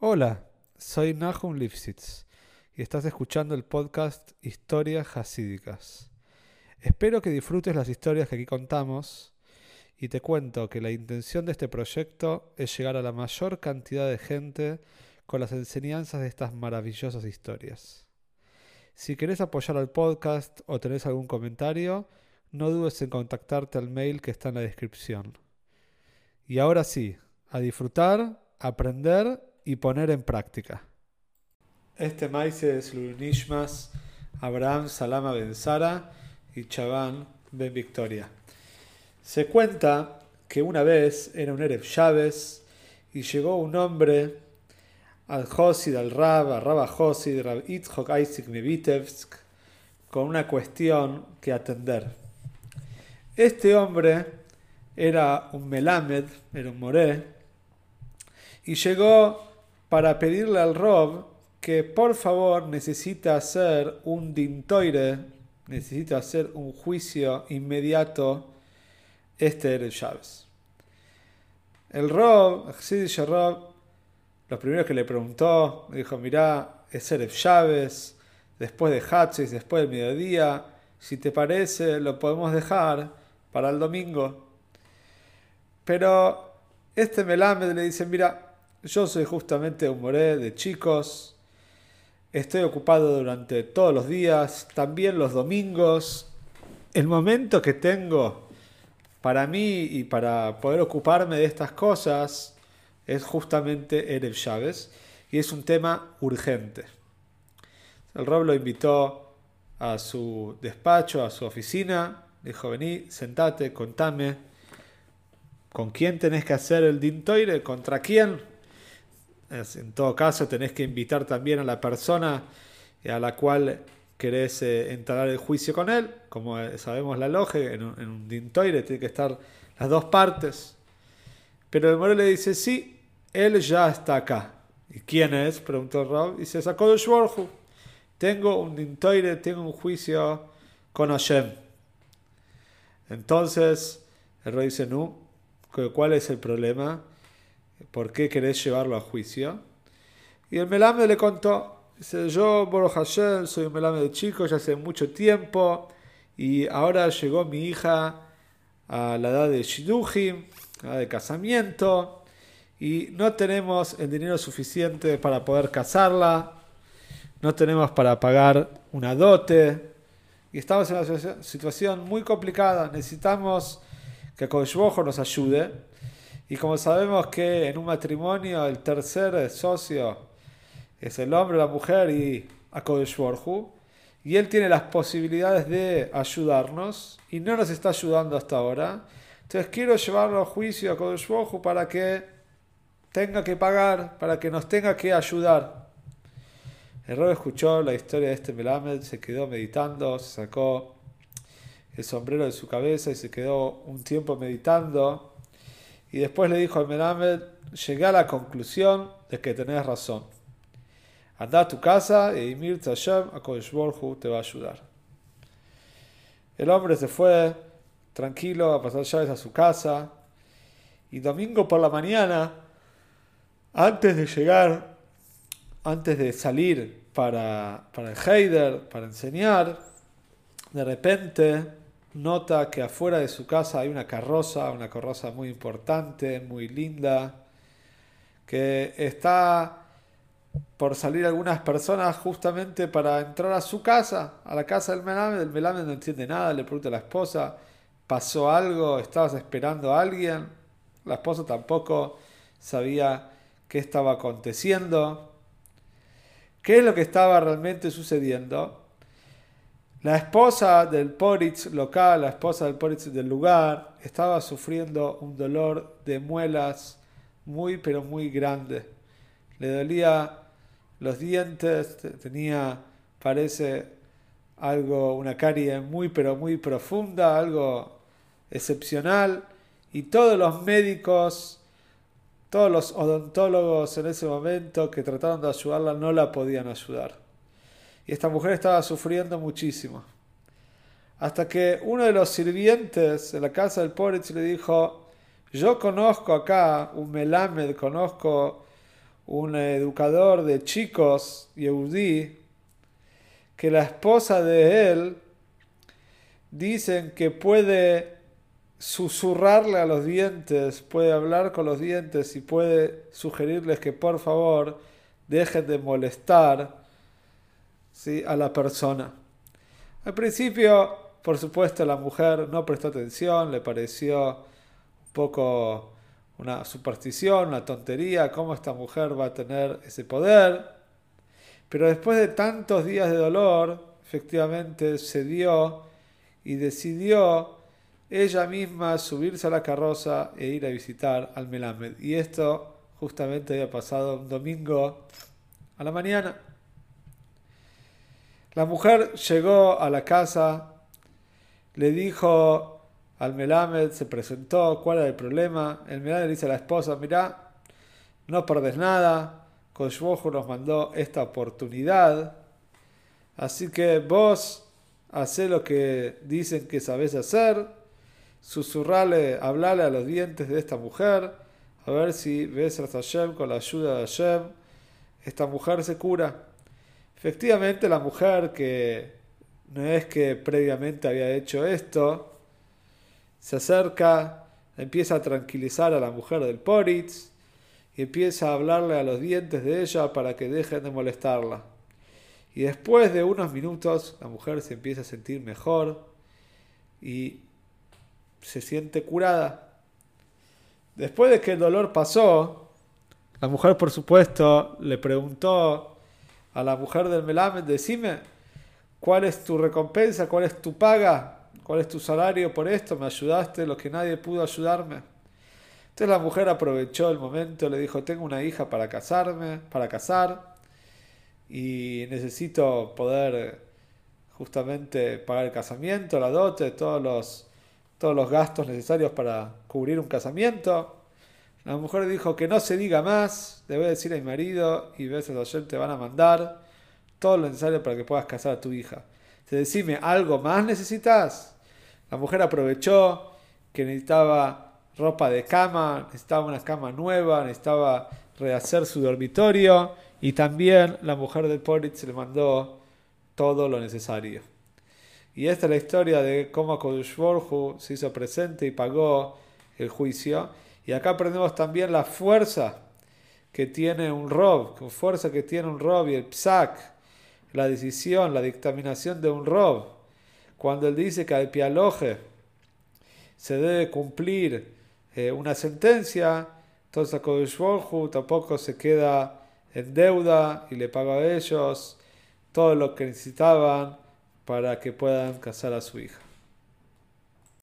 Hola, soy Nahum Lipsitz y estás escuchando el podcast Historias Hasídicas. Espero que disfrutes las historias que aquí contamos y te cuento que la intención de este proyecto es llegar a la mayor cantidad de gente con las enseñanzas de estas maravillosas historias. Si querés apoyar al podcast o tenés algún comentario, no dudes en contactarte al mail que está en la descripción. Y ahora sí, a disfrutar, aprender y poner en práctica. Este maíz es Lunishmas, Abraham Salama Ben Sara y Chaván Ben Victoria. Se cuenta que una vez era un Erev Chávez y llegó un hombre al Josid, al Rab, Rabba Josid, Rab Itzhok Isaac Mevitevsk, con una cuestión que atender. Este hombre era un Melamed, era un Moré, y llegó para pedirle al Rob que por favor necesita hacer un dintoire, necesita hacer un juicio inmediato este era el Chávez. El Rob, el Rob, lo primero que le preguntó, dijo, mirá, es Erev Chávez, después de Hatchis, después del mediodía, si te parece, lo podemos dejar para el domingo. Pero este Melamed le dice, mira, yo soy justamente un moré de chicos, estoy ocupado durante todos los días, también los domingos. El momento que tengo para mí y para poder ocuparme de estas cosas es justamente Erev Chávez y es un tema urgente. El Rob lo invitó a su despacho, a su oficina, dijo, vení, sentate, contame, ¿con quién tenés que hacer el dintoire? ¿Contra quién? En todo caso, tenés que invitar también a la persona a la cual querés eh, entrar el juicio con él. Como eh, sabemos la logia, en un, en dintoire tiene que estar las dos partes. Pero el Morel le dice, sí, él ya está acá. ¿Y quién es? Preguntó Rob. Y se sacó de Shwarhu. Tengo un dintoire, tengo un juicio con Hashem. Entonces, el rey dice, no, ¿cuál es el problema? ¿Por qué querés llevarlo a juicio? Y el Melame le contó, dice, yo, Boro Hashem, soy un Melame de chico, ya hace mucho tiempo, y ahora llegó mi hija a la edad de Shidujim, a edad de casamiento, y no tenemos el dinero suficiente para poder casarla, no tenemos para pagar una dote y estamos en una situación muy complicada. Necesitamos que Koshbojo nos ayude y como sabemos que en un matrimonio el tercer socio es el hombre, la mujer y Akodeshborju, y él tiene las posibilidades de ayudarnos y no nos está ayudando hasta ahora. Entonces quiero llevarlo a juicio a Kodeshborju para que tenga que pagar, para que nos tenga que ayudar. El rey escuchó la historia de este Melamed, se quedó meditando, se sacó el sombrero de su cabeza y se quedó un tiempo meditando. Y después le dijo al Melamed, llegué a la conclusión de que tenés razón. Anda a tu casa y Mir Tashem a te va a ayudar. El hombre se fue tranquilo a pasar llaves a su casa y domingo por la mañana antes de llegar, antes de salir para, para el Heider, para enseñar, de repente nota que afuera de su casa hay una carroza, una carroza muy importante, muy linda, que está por salir algunas personas justamente para entrar a su casa, a la casa del Melame. El Melame no entiende nada, le pregunta a la esposa, ¿pasó algo? ¿Estabas esperando a alguien? La esposa tampoco sabía qué estaba aconteciendo, qué es lo que estaba realmente sucediendo. La esposa del Poritz local, la esposa del Poritz del lugar, estaba sufriendo un dolor de muelas muy pero muy grande. Le dolía los dientes, tenía, parece, algo, una carie muy pero muy profunda, algo excepcional, y todos los médicos todos los odontólogos en ese momento que trataron de ayudarla no la podían ayudar. Y esta mujer estaba sufriendo muchísimo. Hasta que uno de los sirvientes en la casa del Poritz le dijo, yo conozco acá un Melamed, conozco un educador de chicos, Yehudi, que la esposa de él dicen que puede susurrarle a los dientes, puede hablar con los dientes y puede sugerirles que por favor dejen de molestar ¿sí? a la persona. Al principio, por supuesto, la mujer no prestó atención, le pareció un poco una superstición, una tontería, cómo esta mujer va a tener ese poder. Pero después de tantos días de dolor, efectivamente cedió y decidió ella misma subirse a la carroza e ir a visitar al Melamed. Y esto justamente había pasado un domingo a la mañana. La mujer llegó a la casa, le dijo al Melamed, se presentó, cuál era el problema. El Melamed le dice a la esposa, mirá, no perdés nada, Koshbohu nos mandó esta oportunidad, así que vos hacé lo que dicen que sabés hacer, susurrale, hablale a los dientes de esta mujer, a ver si ves a Hashem con la ayuda de Hashem, esta mujer se cura. Efectivamente, la mujer que no es que previamente había hecho esto, se acerca, empieza a tranquilizar a la mujer del Poritz y empieza a hablarle a los dientes de ella para que dejen de molestarla. Y después de unos minutos la mujer se empieza a sentir mejor y se siente curada. Después de que el dolor pasó, la mujer por supuesto le preguntó a la mujer del Melamed, decime, ¿cuál es tu recompensa? ¿Cuál es tu paga? ¿Cuál es tu salario por esto? Me ayudaste lo que nadie pudo ayudarme. Entonces la mujer aprovechó el momento, le dijo, tengo una hija para casarme, para casar, y necesito poder justamente pagar el casamiento, la dote, todos los, todos los gastos necesarios para cubrir un casamiento. La mujer dijo que no se diga más, le voy a decir a mi marido y veces ayer te van a mandar todo lo necesario para que puedas casar a tu hija. Te decime, ¿algo más necesitas? La mujer aprovechó que necesitaba ropa de cama, necesitaba una cama nueva, necesitaba rehacer su dormitorio y también la mujer de Poritz le mandó todo lo necesario. Y esta es la historia de cómo Kodush se hizo presente y pagó el juicio. Y acá aprendemos también la fuerza que tiene un rob, la fuerza que tiene un rob y el psak, la decisión, la dictaminación de un rob. Cuando él dice que al pialoje se debe cumplir eh, una sentencia, entonces Kodush tampoco se queda en deuda y le paga a ellos todo lo que necesitaban para que puedan casar a su hija.